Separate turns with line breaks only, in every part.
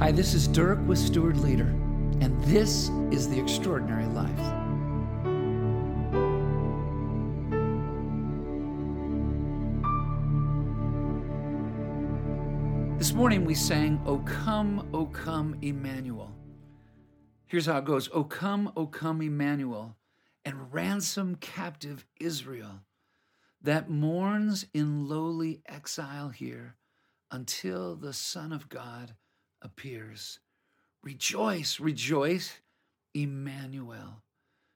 Hi, this is Dirk with Steward Leader, and this is The Extraordinary Life. This morning we sang, O come, O come, Emmanuel. Here's how it goes O come, O come, Emmanuel, and ransom captive Israel that mourns in lowly exile here until the Son of God appears. Rejoice, rejoice, Emmanuel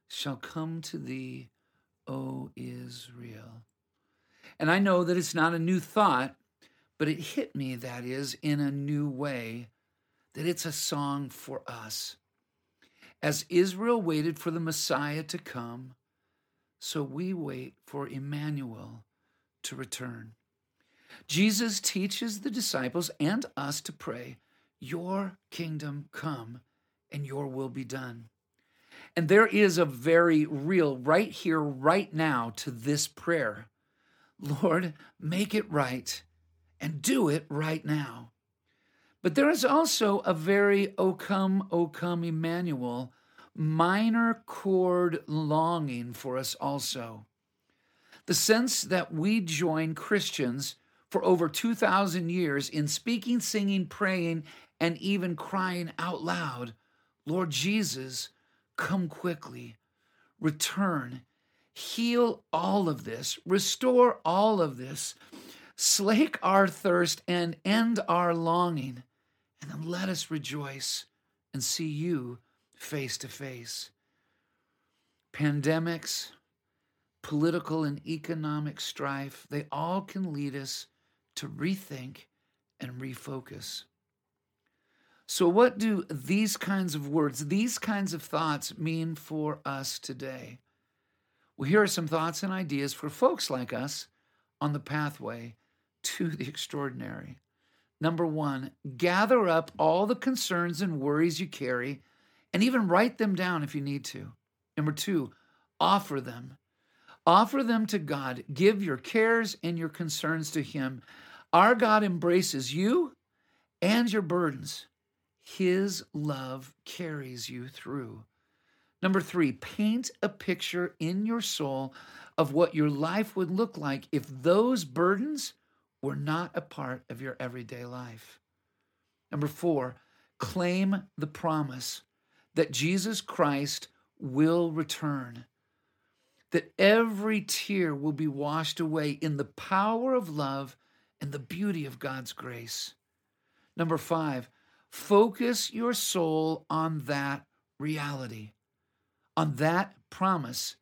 shall come to thee, O Israel. And I know that it's not a new thought, but it hit me, that is, in a new way, that it's a song for us. As Israel waited for the Messiah to come, so we wait for Emmanuel to return. Jesus teaches the disciples and us to pray, Your kingdom come and your will be done. And there is a very real, right here, right now, to this prayer Lord, make it right and do it right now. But there is also a very, O come, O come, Emmanuel, minor chord longing for us also. The sense that we join Christians for over 2,000 years in speaking, singing, praying, and even crying out loud, Lord Jesus, come quickly, return, heal all of this, restore all of this, slake our thirst, and end our longing, and then let us rejoice and see you face to face. Pandemics, political and economic strife, they all can lead us to rethink and refocus. So, what do these kinds of words, these kinds of thoughts mean for us today? Well, here are some thoughts and ideas for folks like us on the pathway to the extraordinary. Number one, gather up all the concerns and worries you carry and even write them down if you need to. Number two, offer them. Offer them to God. Give your cares and your concerns to Him. Our God embraces you and your burdens. His love carries you through. Number three, paint a picture in your soul of what your life would look like if those burdens were not a part of your everyday life. Number four, claim the promise that Jesus Christ will return, that every tear will be washed away in the power of love and the beauty of God's grace. Number five, focus your soul on that reality, on that promise.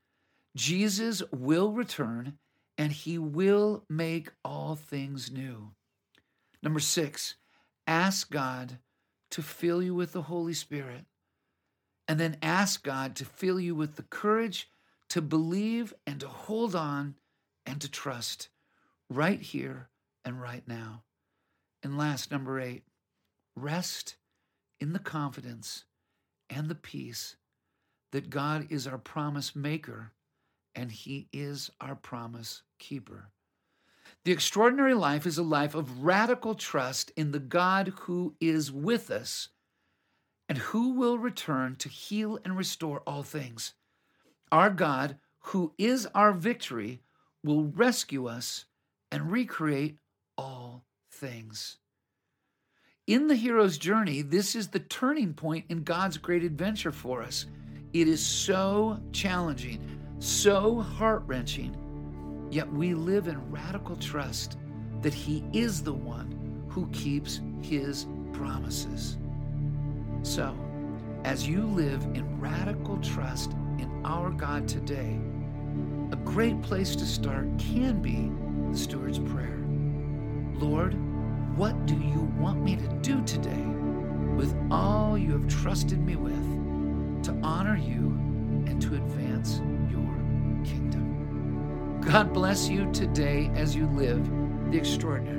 Jesus will return and he will make all things new. Number six, ask God to fill you with the Holy Spirit. And then ask God to fill you with the courage to believe and to hold on and to trust right here and right now. And last, number eight, rest in the confidence and the peace that God is our promise maker and He is our promise keeper. The extraordinary life is a life of radical trust in the God who is with us and who will return to heal and restore all things. Our God, who is our victory, will rescue us and recreate all things. In the hero's journey, this is the turning point in God's great adventure for us. It is so challenging, so heart wrenching, yet we live in radical trust that He is the one who keeps His promises. So, as you live in radical trust in our God today, a great place to start can be the steward's prayer. Lord, what do you want me to do today with all you have trusted me with to honor you and to advance your kingdom? God bless you today as you live the extraordinary.